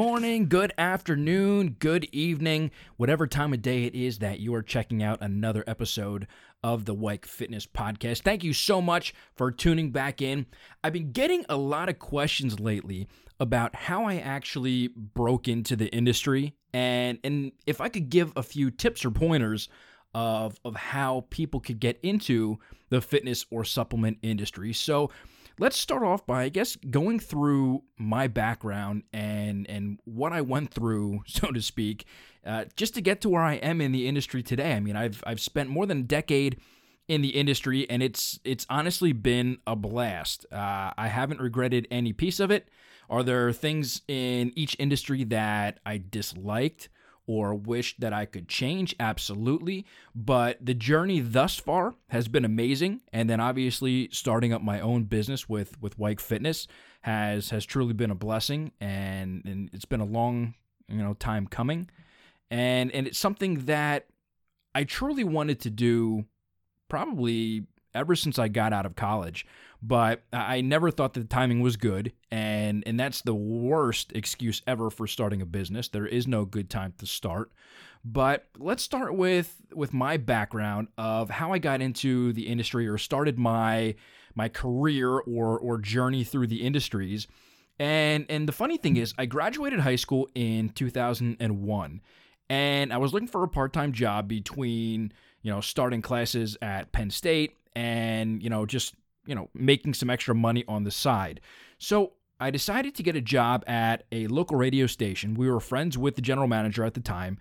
Morning, good afternoon, good evening, whatever time of day it is that you are checking out another episode of the Weik Fitness Podcast. Thank you so much for tuning back in. I've been getting a lot of questions lately about how I actually broke into the industry and and if I could give a few tips or pointers of of how people could get into the fitness or supplement industry. So let's start off by I guess going through my background and and what I went through, so to speak, uh, just to get to where I am in the industry today. I mean, I've I've spent more than a decade in the industry, and it's it's honestly been a blast. Uh, I haven't regretted any piece of it. Are there things in each industry that I disliked? Or wish that I could change? Absolutely. But the journey thus far has been amazing. And then obviously starting up my own business with with Weik Fitness has has truly been a blessing and, and it's been a long, you know, time coming. And and it's something that I truly wanted to do probably ever since I got out of college. But I never thought that the timing was good, and and that's the worst excuse ever for starting a business. There is no good time to start. But let's start with with my background of how I got into the industry or started my my career or or journey through the industries. And and the funny thing is I graduated high school in 2001 and I was looking for a part-time job between, you know, starting classes at Penn State and, you know, just, you know, making some extra money on the side. So I decided to get a job at a local radio station. We were friends with the general manager at the time.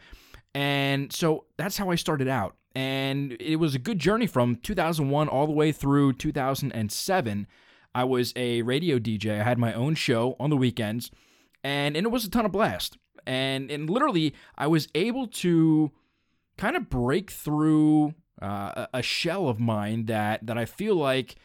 And so that's how I started out. And it was a good journey from 2001 all the way through 2007. I was a radio DJ. I had my own show on the weekends, and, and it was a ton of blast. And, and literally, I was able to kind of break through uh, a shell of mine that that I feel like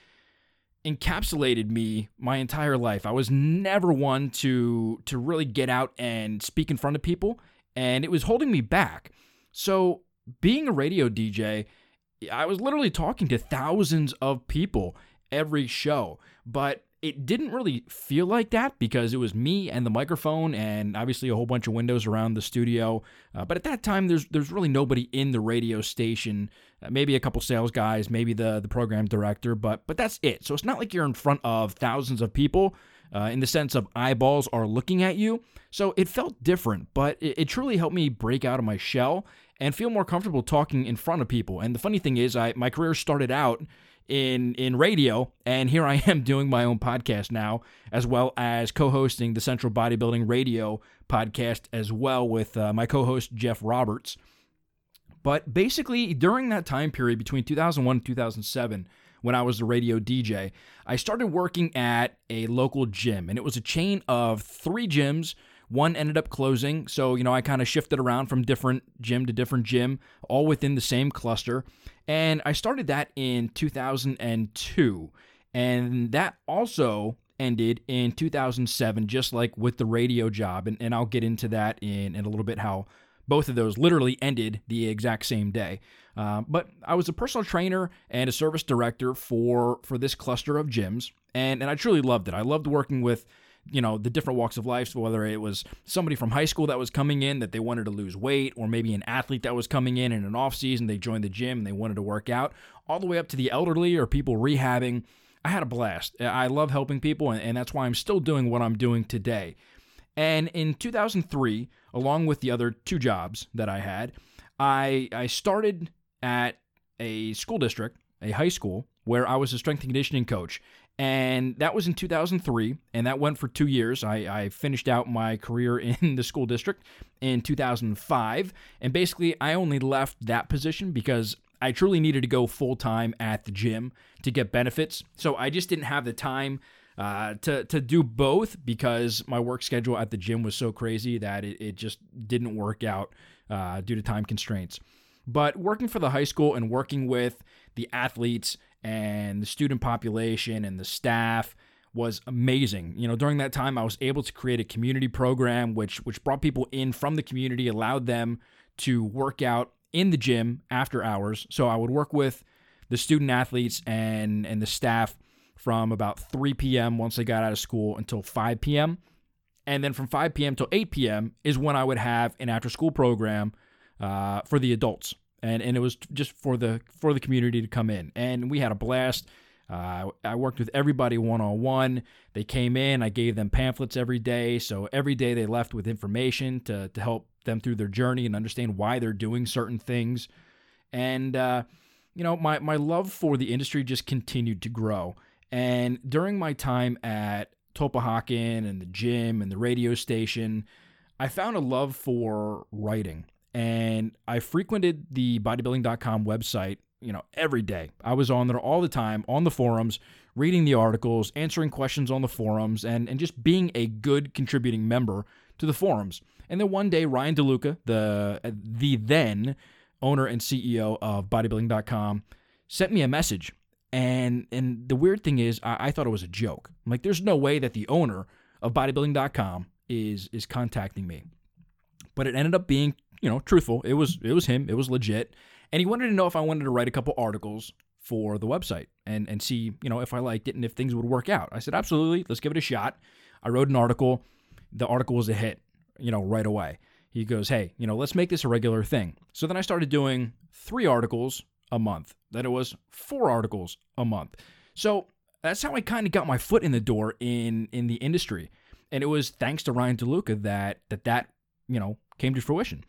encapsulated me my entire life. I was never one to to really get out and speak in front of people, and it was holding me back. So, being a radio DJ, I was literally talking to thousands of people every show, but it didn't really feel like that because it was me and the microphone and obviously a whole bunch of windows around the studio. Uh, but at that time, there's there's really nobody in the radio station. Uh, maybe a couple sales guys, maybe the the program director, but but that's it. So it's not like you're in front of thousands of people. Uh, in the sense of eyeballs are looking at you. So it felt different, but it, it, truly helped me break out of my shell and feel more comfortable talking in front of people. And the funny thing is, I my career started out in in radio and here I am doing my own podcast now as well as co-hosting the Central Bodybuilding Radio podcast as well with uh, my co-host Jeff Roberts. But basically during that time period between 2001 and 2007 when I was a radio DJ, I started working at a local gym and it was a chain of 3 gyms one ended up closing, so you know I kind of shifted around from different gym to different gym, all within the same cluster. And I started that in 2002. And that also ended in 2007, just like with the radio job. And, and I'll get into that in, in a little bit how both of those literally ended the exact same day. Uh, but I was a personal trainer and a service director for for this cluster of gyms, and and I truly loved it. I loved working with you know the different walks of life whether it was somebody from high school that was coming in that they wanted to lose weight or maybe an athlete that was coming in in an off season they joined the gym and they wanted to work out all the way up to the elderly or people rehabbing i had a blast i love helping people and, that's why i'm still doing what i'm doing today and in 2003 along with the other two jobs that i had i i started at a school district a high school where I was a strength and conditioning coach. And that was in 2003, and that went for two years. I, I, finished out my career in the school district in 2005. And basically, I only left that position because I truly needed to go full time at the gym to get benefits. So I just didn't have the time uh, to, to do both because my work schedule at the gym was so crazy that it, it just didn't work out uh, due to time constraints. But working for the high school and working with the athletes and the student population and the staff was amazing. You know, during that time I was able to create a community program which which brought people in from the community, allowed them to work out in the gym after hours. So I would work with the student athletes and and the staff from about 3 p.m. once they got out of school until 5 p.m. And then from 5 p.m. till 8 p.m. is when I would have an after school program uh, for the adults. And, and it was just for the for the community to come in. And we had a blast. Uh, I worked with everybody one on one. They came in, I gave them pamphlets every day. So every day they left with information to, to help them through their journey and understand why they're doing certain things. And, uh, you know, my, my love for the industry just continued to grow. And during my time at Tulpehocken and the gym and the radio station, I found a love for writing. And I frequented the bodybuilding.com website, you know, every day. I was on there all the time, on the forums, reading the articles, answering questions on the forums, and, and just being a good contributing member to the forums. And then one day, Ryan DeLuca, the, uh, the then owner and CEO of bodybuilding.com, sent me a message and and the weird thing is, I, I thought it was a joke. I'm like, there's no way that the owner of bodybuilding.com is is contacting me. But it ended up being, you know, truthful. It was it was him. It was legit. And he wanted to know if I wanted to write a couple articles for the website and and see, you know, if I liked it and if things would work out. I said, absolutely, let's give it a shot. I wrote an article. The article was a hit, you know, right away. He goes, hey, you know, let's make this a regular thing. So then I started doing three articles a month. Then it was four articles a month. So that's how I kind of got my foot in the door in in the industry. And it was thanks to Ryan DeLuca that that that, you know, came to fruition.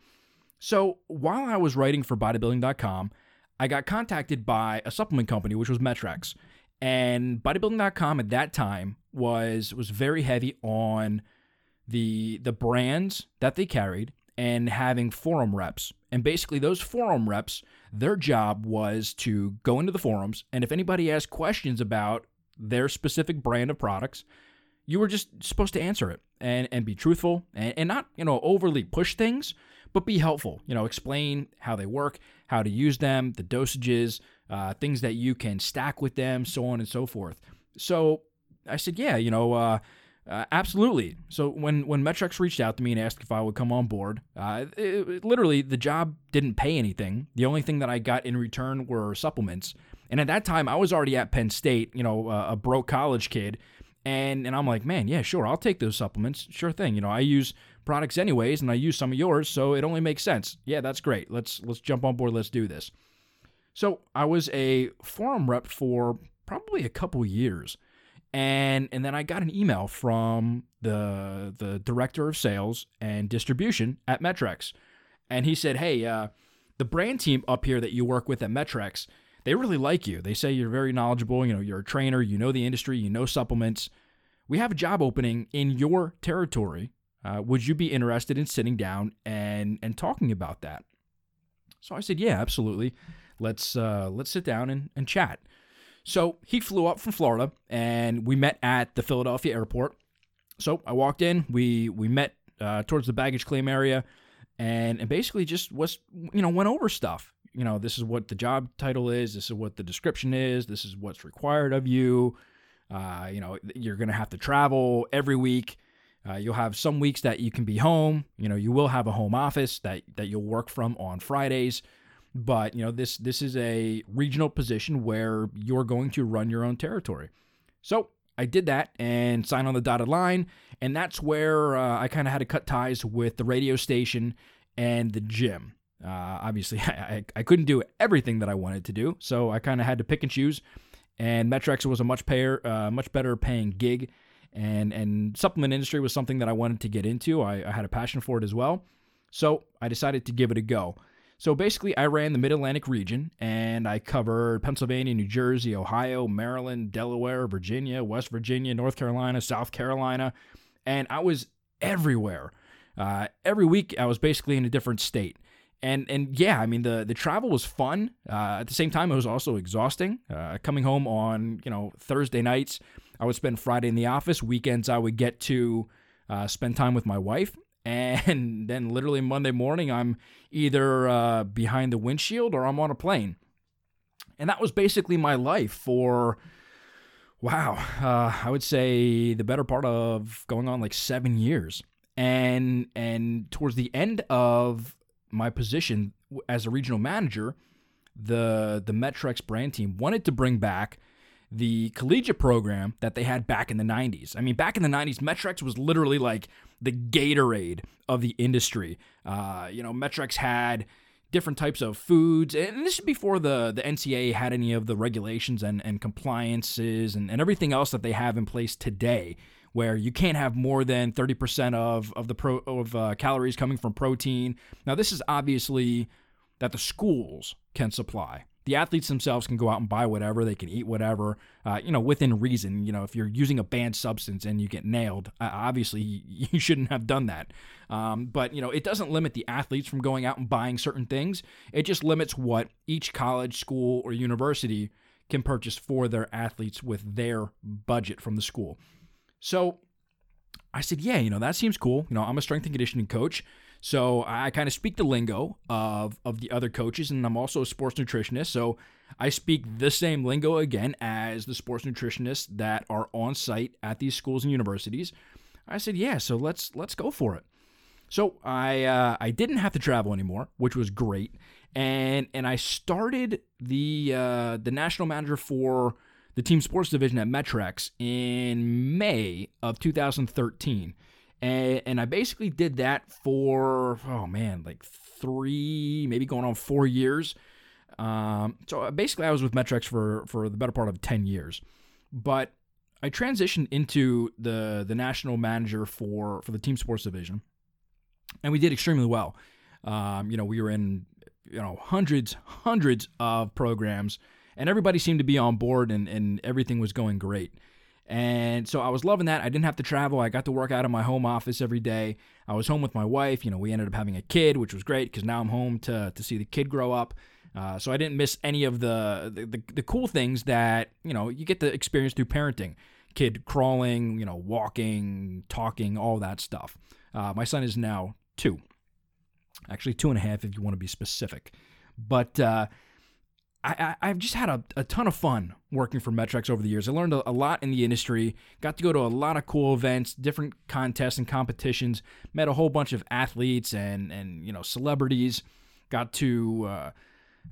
So while I was writing for bodybuilding.com, I got contacted by a supplement company, which was Met-Rx. And bodybuilding.com at that time was was very heavy on the the brands that they carried and having forum reps. And basically those forum reps their job was to go into the forums, and if anybody asked questions about their specific brand of products, you were just supposed to answer it and, and be truthful and, and not, you know, overly push things, but be helpful. You know, explain how they work, how to use them, the dosages, uh, things that you can stack with them, so on and so forth. So I said, yeah, you know, uh, uh, absolutely. So when when Met-Rx reached out to me and asked if I would come on board, uh, it, it, literally the job didn't pay anything. The only thing that I got in return were supplements. And at that time, I was already at Penn State, you know, uh, a broke college kid, and and I'm like, man, yeah, sure, I'll take those supplements, sure thing. You know, I use products anyways, and I use some of yours, so it only makes sense. Yeah, that's great. Let's let's jump on board. Let's do this. So I was a forum rep for probably a couple years and and then I got an email from the the director of sales and distribution at Met-Rx, and he said, "Hey, uh, the brand team up here that you work with at Met-Rx, they really like you. They say you're very knowledgeable. You know, you're a trainer. You know the industry. You know supplements. We have a job opening in your territory. Uh, would you be interested in sitting down and and talking about that?" So I said, "Yeah, absolutely. Let's uh, let's sit down and, and chat." So he flew up from Florida and we met at the Philadelphia airport. So I walked in, we we met uh, towards the baggage claim area, and, and basically just was you know went over stuff. You know, this is what the job title is. This is what the description is. This is what's required of you. Uh, you know, you're gonna have to travel every week. Uh, you'll have some weeks that you can be home. You know, you will have a home office that that you'll work from on Fridays. But you know this this is a regional position where you're going to run your own territory. So I did that and signed on the dotted line, and that's where uh, I kind of had to cut ties with the radio station and the gym. Uh, obviously, I, I couldn't do everything that I wanted to do, so I kind of had to pick and choose. And Met-Rx was a much payer, uh, much better paying gig, and and supplement industry was something that I wanted to get into. I, I had a passion for it as well, so I decided to give it a go. So basically, I ran the Mid Atlantic region and I covered Pennsylvania, New Jersey, Ohio, Maryland, Delaware, Virginia, West Virginia, North Carolina, South Carolina, and I was everywhere. Uh, every week, I was basically in a different state. And and yeah, I mean the the travel was fun. Uh, at the same time, it was also exhausting. Uh, coming home on you know Thursday nights, I would spend Friday in the office. Weekends, I would get to uh, spend time with my wife, and then literally Monday morning, I'm either uh, behind the windshield or I'm on a plane. And that was basically my life for, wow, uh, I would say the better part of going on like seven years. And and towards the end of my position as a regional manager, the the Met-Rx brand team wanted to bring back the collegiate program that they had back in the 90s. I mean, back in the 90s, Met-Rx was literally like the Gatorade of the industry. Uh, you know, Met-Rx had different types of foods, and this is before the, the NCAA had any of the regulations and, and compliances and, and everything else that they have in place today where you can't have more than 30% of, of the pro, of uh, calories coming from protein. Now, this is obviously that the schools can supply. The athletes themselves can go out and buy whatever, they can eat whatever, uh, you know, within reason. You know, if you're using a banned substance and you get nailed, obviously you shouldn't have done that. Um, but, you know, it doesn't limit the athletes from going out and buying certain things. It just limits what each college, school, or university can purchase for their athletes with their budget from the school. So I said, yeah, you know, that seems cool. You know, I'm a strength and conditioning coach. So I kind of speak the lingo of, of the other coaches, and I'm also a sports nutritionist. So I speak the same lingo again as the sports nutritionists that are on site at these schools and universities. I said, yeah, so let's let's go for it. So I uh, I didn't have to travel anymore, which was great, and and I started the uh, the national manager for the team sports division at Met-Rx in May of 2013. And, and I basically did that for, oh man, like three, maybe going on four years. Um, so uh, basically, I was with Met-Rx for, for the better part of 10 years. But I transitioned into the, the national manager for, for the team sports division. And we did extremely well. Um, you know, we were in, you know, hundreds, hundreds of programs and everybody seemed to be on board and, and everything was going great. And so I was loving that. I didn't have to travel. I got to work out of my home office every day. I was home with my wife. You know, we ended up having a kid, which was great because now I'm home to, to see the kid grow up. Uh, so I didn't miss any of the, the, the the cool things that you know you get to experience through parenting. Kid crawling, you know, walking, talking, all that stuff. Uh, my son is now two, actually two and a half if you want to be specific. But uh, I, have just had a, a, ton of fun working for Met-Rx over the years. I learned a, a, lot in the industry, got to go to a lot of cool events, different contests and competitions, met a whole bunch of athletes and, and you know, celebrities. Got to, uh,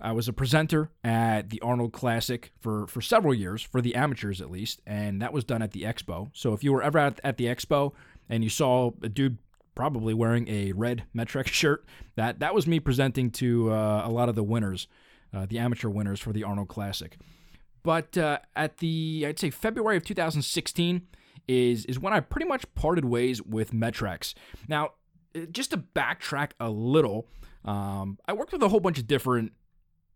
I was a presenter at the Arnold Classic for, for several years, for the amateurs at least, and that was done at the Expo. So if you were ever at, at the Expo and you saw a dude probably wearing a red Met-Rx shirt, that, that was me presenting to uh, a lot of the winners uh, the amateur winners for the Arnold Classic. But uh, at the, I'd say February of 2016 is is when I pretty much parted ways with Met-Rx. Now, uh, just to backtrack a little, um, I worked with a whole bunch of different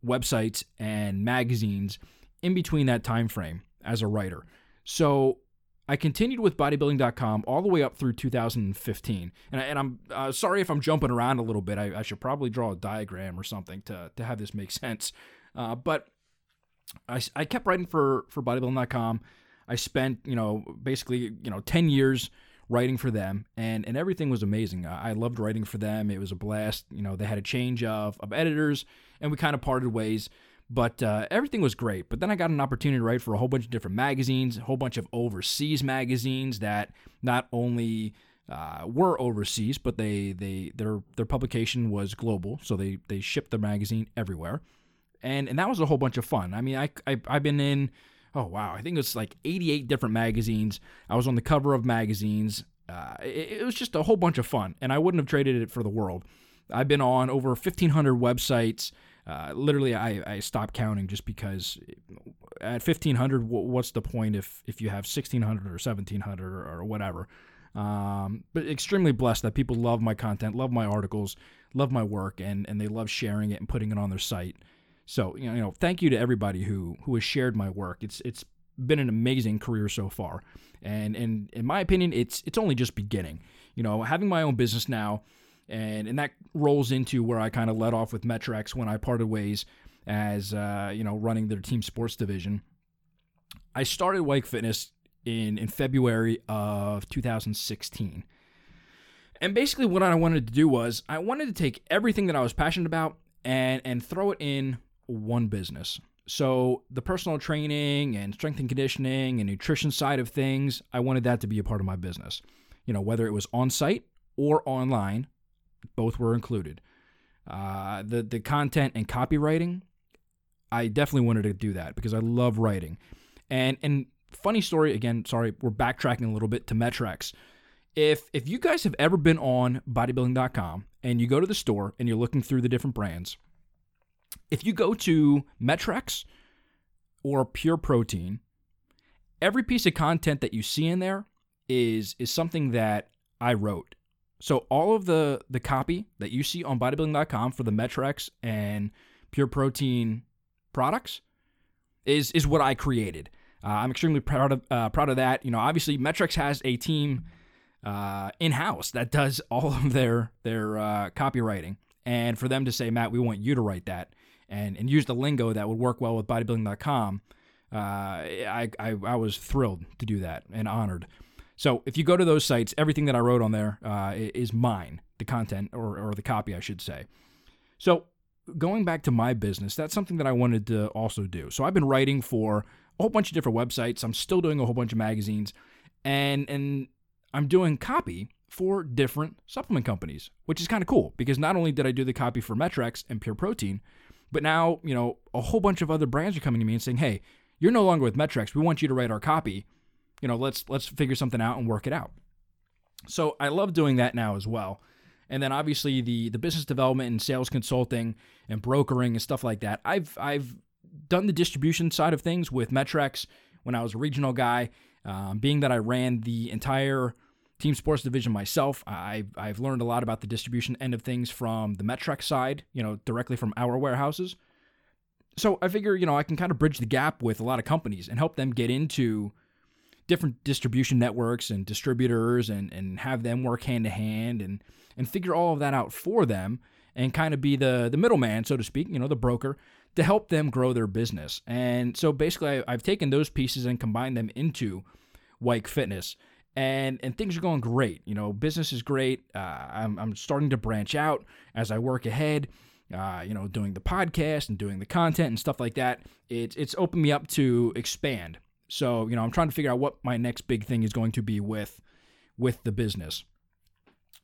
websites and magazines in between that time frame as a writer. So I continued with bodybuilding.com all the way up through 2015. And, I, am uh, sorry if I'm jumping around a little bit. I, I, should probably draw a diagram or something to, to have this make sense. Uh, but I, I kept writing for, for bodybuilding.com. I spent, you know, basically, you know, 10 years writing for them and, and everything was amazing. I, I loved writing for them. It was a blast. You know, they had a change of, of editors and we kind of parted ways. But uh, everything was great. But then I got an opportunity to write for a whole bunch of different magazines, a whole bunch of overseas magazines that not only uh, were overseas, but they they their their publication was global, so they they shipped the magazine everywhere, and and that was a whole bunch of fun. I mean, I, I I've been in, oh wow, I think it's like 88 different magazines. I was on the cover of magazines. Uh, it, it was just a whole bunch of fun, and I wouldn't have traded it for the world. I've been on over 1,500 websites. Uh, literally, I, I stopped counting just because at 1500, what's the point if, if you have 1600 or 1700 or, or whatever? Um, but extremely blessed that people love my content, love my articles, love my work, and, and they love sharing it and putting it on their site. So you know, you know, thank you to everybody who who has shared my work. It's it's been an amazing career so far, and and in my opinion, it's it's only just beginning. You know, having my own business now, and and that rolls into where I kind of let off with Met-Rx when I parted ways as uh, you know running their team sports division. I started Weik Fitness in in February of 2016. And basically what I wanted to do was I wanted to take everything that I was passionate about and and throw it in one business. So the personal training and strength and conditioning and nutrition side of things, I wanted that to be a part of my business. You know, whether it was on site or online, both were included. Uh, the the content and copywriting, I definitely wanted to do that because I love writing, And and funny story again, sorry, we're backtracking a little bit to Met-Rx. If if you guys have ever been on bodybuilding.com and you go to the store and you're looking through the different brands, if you go to Met-Rx or Pure Protein, every piece of content that you see in there is is something that I wrote. So all of the the copy that you see on bodybuilding.com for the Met-Rx and Pure Protein products is is what I created. Uh, I'm extremely proud of uh, proud of that. You know, obviously Met-Rx has a team uh, in house that does all of their their uh, copywriting, and for them to say, Matt, we want you to write that and and use the lingo that would work well with bodybuilding.com, uh, I, I I was thrilled to do that and honored. So if you go to those sites, everything that I wrote on there uh, is mine, the content or, or the copy, I should say. So going back to my business, that's something that I wanted to also do. So I've been writing for a whole bunch of different websites. I'm still doing a whole bunch of magazines, and and I'm doing copy for different supplement companies, which is kind of cool because not only did I do the copy for Met-Rx and Pure Protein, but now you know a whole bunch of other brands are coming to me and saying, "Hey, you're no longer with Met-Rx. We want you to write our copy." You know, let's let's figure something out and work it out. So I love doing that now as well. And then obviously the the business development and sales consulting and brokering and stuff like that. I've I've done the distribution side of things with Met-Rx when I was a regional guy. Um, being that I ran the entire team sports division myself, I've I've learned a lot about the distribution end of things from the Met-Rx side, you know, directly from our warehouses. So I figure, you know, I can kind of bridge the gap with a lot of companies and help them get into different distribution networks and distributors and, and have them work hand to hand and, and figure all of that out for them and kind of be the, the middleman, so to speak, you know, the broker to help them grow their business. And so basically, I, have taken those pieces and combined them into Weik Fitness. And, and things are going great. You know, business is great. Uh, I'm, I'm starting to branch out as I work ahead. Uh, you know, doing the podcast and doing the content and stuff like that. It's it's opened me up to expand so, you know, I'm trying to figure out what my next big thing is going to be with with the business.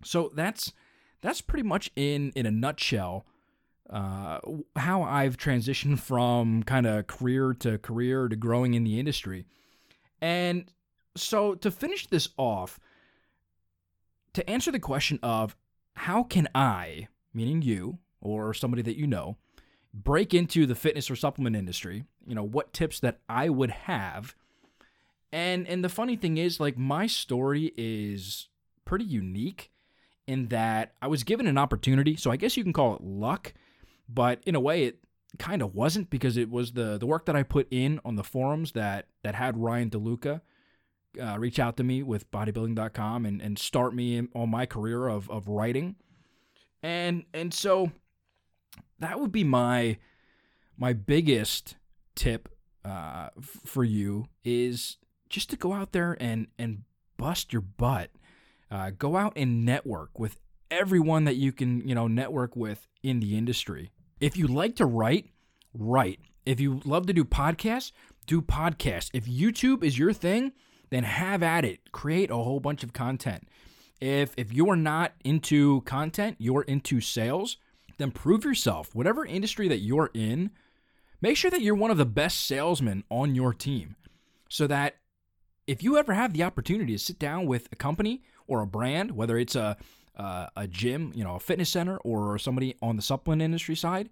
So that's that's pretty much in in a nutshell uh, how I've transitioned from kind of career to career to growing in the industry. And so to finish this off, to answer the question of how can I, meaning you or somebody that you know, break into the fitness or supplement industry, you know, what tips that I would have. And and the funny thing is like my story is pretty unique in that I was given an opportunity, so I guess you can call it luck, but in a way it kind of wasn't because it was the the work that I put in on the forums that that had Ryan DeLuca uh, reach out to me with bodybuilding.com and and start me on my career of of writing. And and so that would be my my biggest tip uh, for you is just to go out there and and bust your butt. Uh, go out and network with everyone that you can you know network with in the industry. If you like to write, write. If you love to do podcasts, do podcasts. If YouTube is your thing, then have at it. Create a whole bunch of content. If if you're not into content, you're into sales, then prove yourself. Whatever industry that you're in, make sure that you're one of the best salesmen on your team so that if you ever have the opportunity to sit down with a company or a brand, whether it's a uh, a gym, you know, a fitness center, or somebody on the supplement industry side,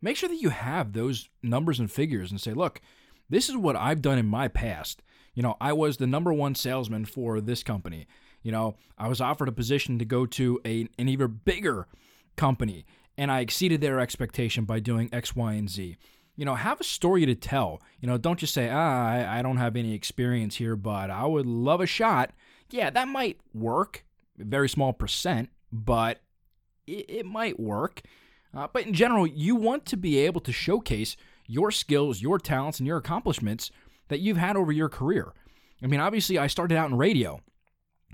make sure that you have those numbers and figures and say, look, this is what I've done in my past. You know, I was the number one salesman for this company. You know, I was offered a position to go to a, an even bigger company and I exceeded their expectation by doing X, Y, and Z. You know, have a story to tell. You know, don't just say, ah, I, I don't have any experience here, but I would love a shot. Yeah, that might work, very small percent, but it, it might work. Uh, but in general, you want to be able to showcase your skills, your talents, and your accomplishments that you've had over your career. I mean, obviously, I started out in radio.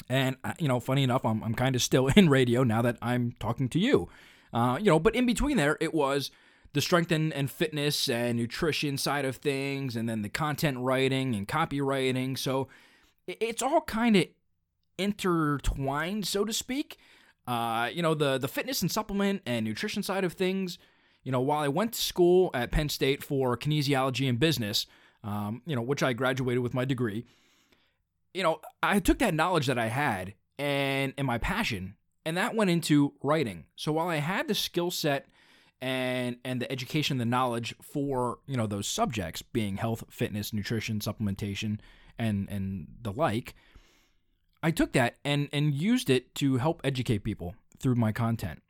And, uh, you know, funny enough, I'm, I'm kind of still in radio now that I'm talking to you. Uh, you know, but in between there, it was the strength and, and fitness and nutrition side of things, and then the content writing and copywriting. So it's all kind of intertwined, so to speak. Uh, you know, the the fitness and supplement and nutrition side of things. You know, while I went to school at Penn State for kinesiology and business, um, you know, which I graduated with my degree. You know, I took that knowledge that I had and and my passion, and that went into writing. So while I had the skill set and and the education, the knowledge for you know those subjects being health, fitness, nutrition, supplementation, and and the like, I took that and and used it to help educate people through my content.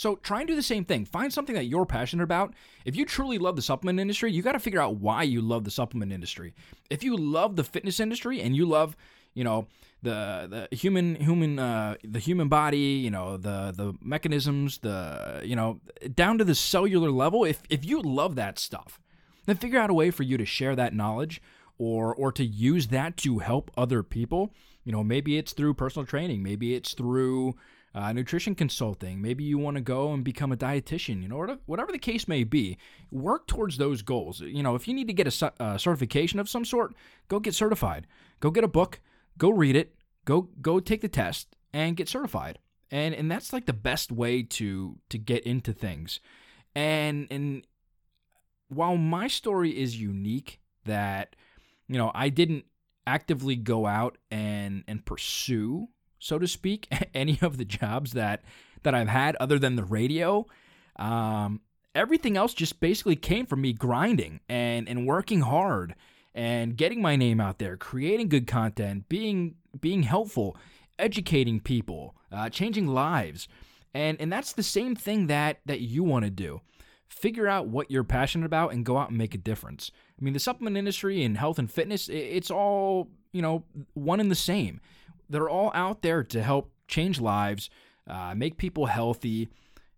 So try and do the same thing. Find something that you're passionate about. If you truly love the supplement industry, you got to figure out why you love the supplement industry. If you love the fitness industry and you love, you know, the the human human uh, the human body, you know, the the mechanisms, the you know, down to the cellular level, if if you love that stuff, then figure out a way for you to share that knowledge or or to use that to help other people. You know, maybe it's through personal training, maybe it's through uh, nutrition consulting. Maybe you want to go and become a dietitian. You know, whatever the case may be, work towards those goals. You know, if you need to get a, a certification of some sort, go get certified. Go get a book. Go read it. Go go take the test and get certified. And and that's like the best way to to get into things. And and while my story is unique, that you know I didn't actively go out and and pursue so to speak, any of the jobs that that I've had other than the radio. Um, everything else just basically came from me grinding and and working hard and getting my name out there, creating good content, being being helpful, educating people, uh, changing lives, and and that's the same thing that that you want to do. Figure out what you're passionate about and go out and make a difference. I mean, the supplement industry and health and fitness, it's all you know one and the same They're all out there to help change lives, uh, make people healthy,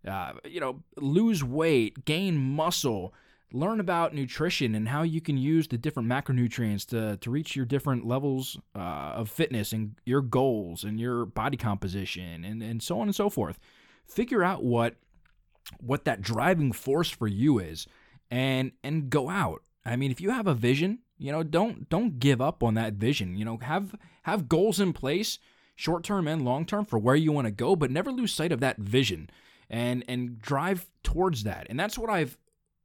uh, you know, lose weight, gain muscle, learn about nutrition and how you can use the different macronutrients to, to reach your different levels uh, of fitness and your goals and your body composition and, and so on and so forth. Figure out what what that driving force for you is and and go out. I mean, if you have a vision you know, don't don't give up on that vision. You know, have have goals in place, short term and long term, for where you want to go, but never lose sight of that vision and and drive towards that. And that's what I've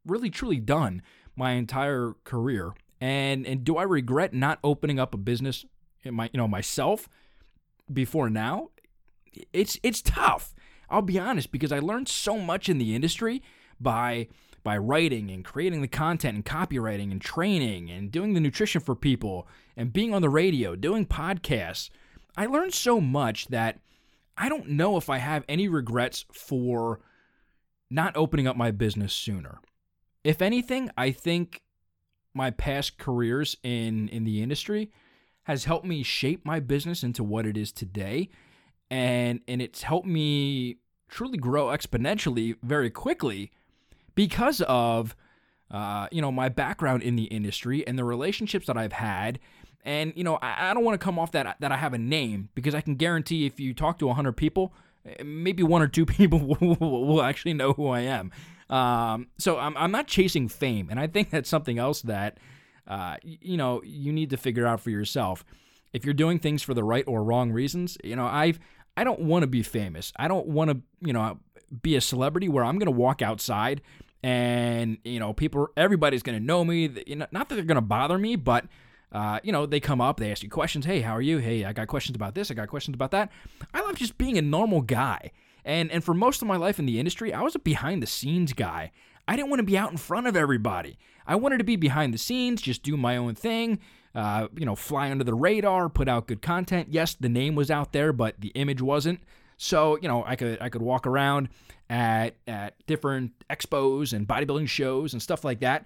really truly done my entire career. And and do I regret not opening up a business in my you know myself before now? It's it's tough. I'll be honest because I learned so much in the industry by by writing and creating the content and copywriting and training and doing the nutrition for people and being on the radio, doing podcasts. I learned so much that I don't know if I have any regrets for not opening up my business sooner. If anything, I think my past careers in in the industry has helped me shape my business into what it is today and and it's helped me truly grow exponentially very quickly because of uh, you know my background in the industry and the relationships that I've had. And you know, I, I don't want to come off that that I have a name because I can guarantee if you talk to hundred people, eh, maybe one or two people will, will actually know who I am. Um, so I'm I'm not chasing fame, and I think that's something else that uh, you know you need to figure out for yourself. If you're doing things for the right or wrong reasons, you know I've I don't want to be famous. I don't want to you know be a celebrity where I'm going to walk outside and you know people everybody's going to know me. You know, not that they're going to bother me but uh, you know they come up they ask you questions. Hey how are you? Hey i got questions about this i got questions about that. I love just being a normal guy and and for most of my life in the industry i was a behind the scenes guy i didn't want to be out in front of everybody i wanted to be behind the scenes just do my own thing uh, you know fly under the radar put out good content yes the name was out there but the image wasn't so you know i could i could walk around at at different expos and bodybuilding shows and stuff like that.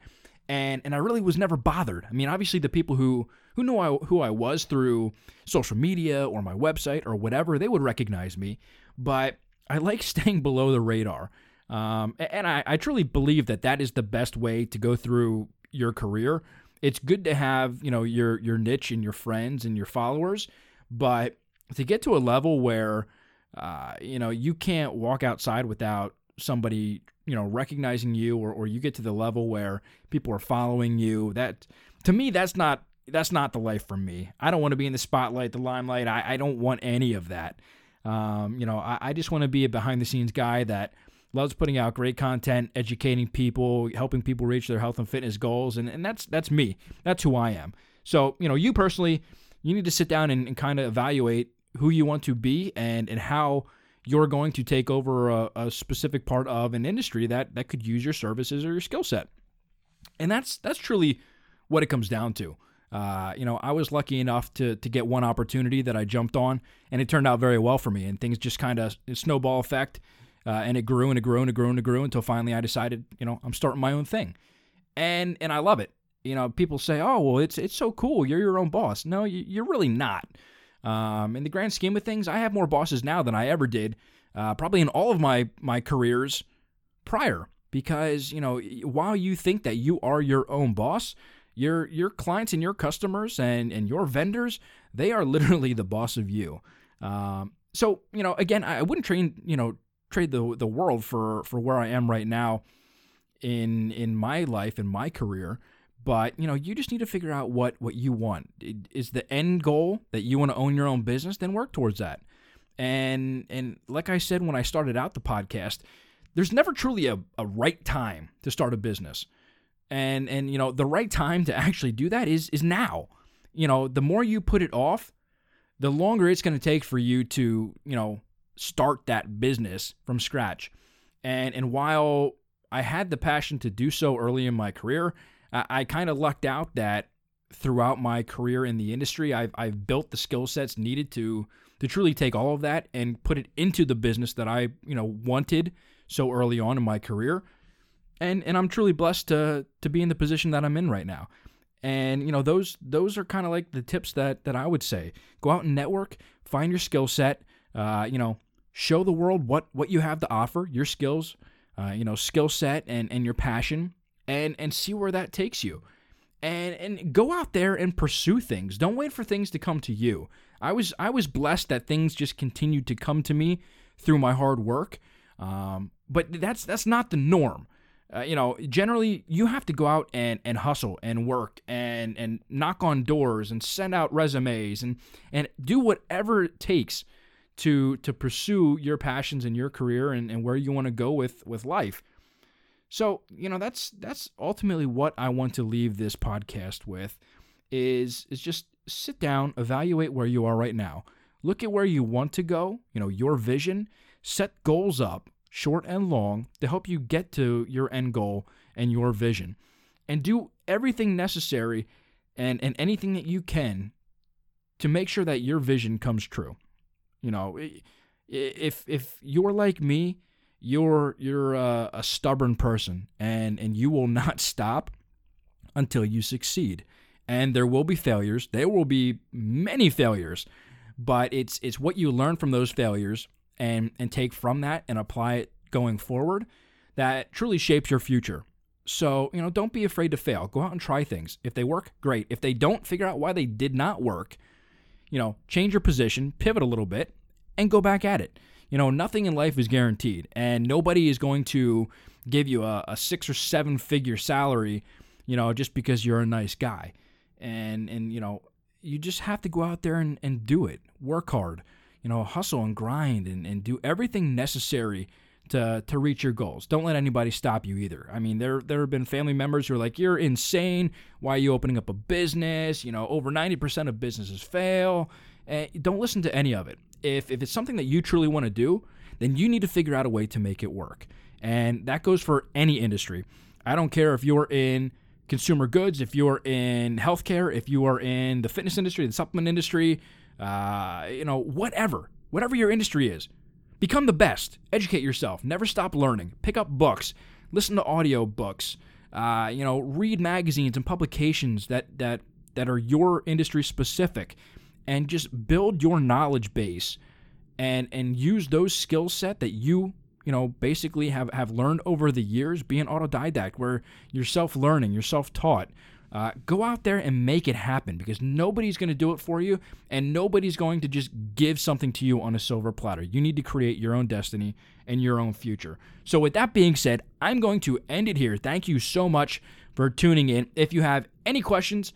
And and I really was never bothered. I mean, obviously the people who who knew I, who I was through social media or my website or whatever, they would recognize me. But I like staying below the radar. Um, and I, I truly believe that that is the best way to go through your career. It's good to have you know your your niche and your friends and your followers, but to get to a level where uh, you know, you can't walk outside without somebody, you know, recognizing you or, or you get to the level where people are following you. That to me, that's not that's not the life for me. I don't want to be in the spotlight, the limelight. I, I don't want any of that. Um, you know, I, I just want to be a behind the scenes guy that loves putting out great content, educating people, helping people reach their health and fitness goals, and, and that's that's me. That's who I am. So, you know, you personally, you need to sit down and, and kind of evaluate who you want to be and and how you're going to take over a, a specific part of an industry that that could use your services or your skill set. And that's that's truly what it comes down to. Uh, you know, I was lucky enough to to get one opportunity that I jumped on, and it turned out very well for me. And things just kind of snowball effect, uh, and it grew and it grew and it grew and it grew until finally I decided, you know, I'm starting my own thing, and and I love it. You know, people say, "Oh, well, it's it's so cool. You're your own boss." No, you, are really not. Um, in the grand scheme of things, I have more bosses now than I ever did, uh, probably in all of my my careers prior. Because you know, while you think that you are your own boss, your your clients and your customers and and your vendors, they are literally the boss of you. Um, so you know, again, I wouldn't trade you know trade the the world for for where I am right now in in my life in my career. But you know you just need to figure out what what you want. Is the end goal that you want to own your own business? Then work towards that. And and like i said when i started out the podcast there's never truly a, a right time to start a business and and you know the right time to actually do that is is now. You know the more you put it off the longer it's going to take for you to you know start that business from scratch. And and while i had the passion to do so early in my career I, I kind of lucked out that throughout my career in the industry, I've, I've built the skill sets needed to to truly take all of that and put it into the business that I you know wanted so early on in my career, and and I'm truly blessed to to be in the position that I'm in right now. And you know those those are kind of like the tips that that I would say. Go out and network, find your skill set. Uh, you know, show the world what what you have to offer, your skills, uh, you know, skill set and and your passion, and and see where that takes you. And and go out there and pursue things. Don't wait for things to come to you. I was I was blessed that things just continued to come to me through my hard work. Um, but that's that's not the norm. Uh, you know, generally you have to go out and, and hustle and work and and knock on doors and send out resumes and and do whatever it takes to to pursue your passions and your career and, and where you want to go with with life. So, you know, that's that's ultimately what I want to leave this podcast with is is just sit down, evaluate where you are right now. Look at where you want to go, you know, your vision, set goals up, short and long, to help you get to your end goal and your vision. And do everything necessary and and anything that you can to make sure that your vision comes true. You know, if if you're like me, you're you're a, a stubborn person and and you will not stop until you succeed and there will be failures there will be many failures but it's it's what you learn from those failures and and take from that and apply it going forward that truly shapes your future. So you know don't be afraid to fail. Go out and try things. If they work great. If they don't figure out why they did not work. You know change your position pivot a little bit and go back at it. You know, nothing in life is guaranteed, and nobody is going to give you a, a six or seven figure salary, you know, just because you're a nice guy. And and you know, you just have to go out there and, and do it. Work hard, you know, hustle and grind and, and do everything necessary to to reach your goals. Don't let anybody stop you either. I mean, there there have been family members who are like, "You're insane. Why are you opening up a business? You know, over 90% of businesses fail." And don't listen to any of it if if it's something that you truly want to do, then you need to figure out a way to make it work. And that goes for any industry. I don't care if you're in consumer goods, if you're in healthcare, if you are in the fitness industry, the supplement industry, uh, you know, whatever, whatever your industry is, become the best. Educate yourself. Never stop learning. Pick up books. Listen to audio books. Uh, you know, read magazines and publications that that that are your industry specific and just build your knowledge base and and use those skill set that you you know basically have have learned over the years be an autodidact where you're self-learning you're self-taught uh, go out there and make it happen because nobody's going to do it for you and nobody's going to just give something to you on a silver platter you need to create your own destiny and your own future so with that being said i'm going to end it here thank you so much for tuning in if you have any questions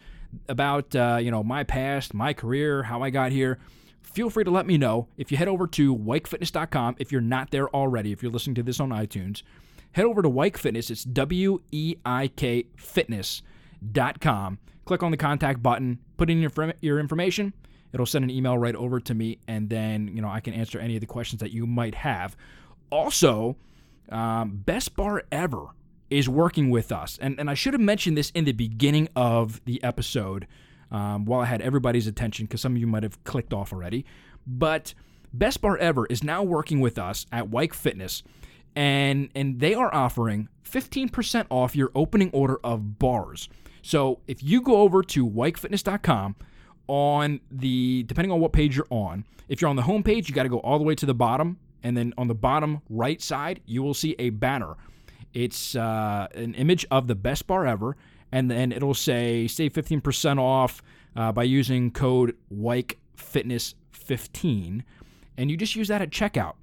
about uh, you know my past, my career, how I got here, feel free to let me know. If you head over to weikfitness.com, if you're not there already, if you're listening to this on iTunes, head over to Weik Fitness. It's W E I K Fitness.com. Com, click on the contact button, put in your, your information. It'll send an email right over to me, and then you know I can answer any of the questions that you might have. Also, um, Best Bar Ever is working with us, and and I should have mentioned this in the beginning of the episode um, while I had everybody's attention because some of you might have clicked off already. But Best Bar Ever is now working with us at Weik Fitness, and and they are offering 15% off your opening order of bars. So if you go over to weikfitness.com on the depending on what page you're on, if you're on the home page, you got to go all the way to the bottom, and then on the bottom right side, you will see a banner. It's uh, an image of the best bar ever, and then it'll say save 15% off uh, by using code Weik Fitness 15 and you just use that at checkout.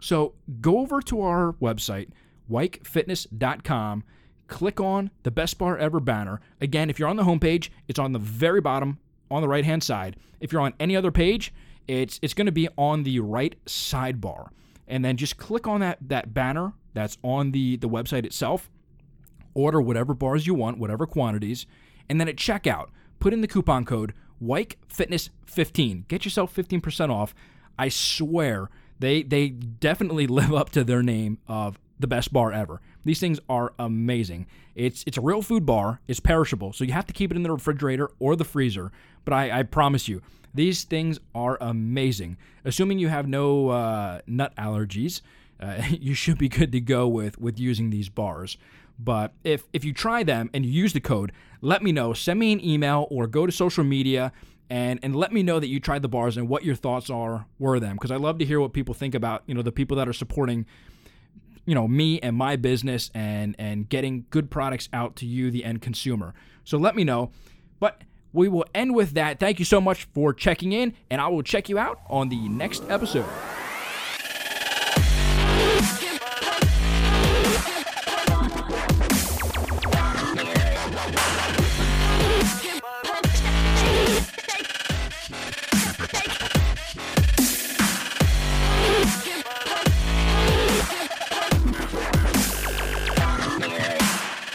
So go over to our website, weikfitness.com, click on the best bar ever banner. Again, if you're on the homepage, it's on the very bottom on the right hand side. If you're on any other page, it's it's going to be on the right sidebar. And then just click on that that banner that's on the the website itself order whatever bars you want, whatever quantities, and then at checkout, put in the coupon code WeikFitness15. Get yourself 15% off. I swear they they definitely live up to their name of the best bar ever. These things are amazing. It's it's a real food bar. It's perishable, so you have to keep it in the refrigerator or the freezer. But I, I promise you, these things are amazing. Assuming you have no uh, nut allergies, uh, you should be good to go with with using these bars. But if if you try them and you use the code, let me know. Send me an email or go to social media and and let me know that you tried the bars and what your thoughts are were them because I love to hear what people think about you know the people that are supporting you know me and my business and and getting good products out to you the end consumer. So let me know. But we will end with that. Thank you so much for checking in and I will check you out on the next episode.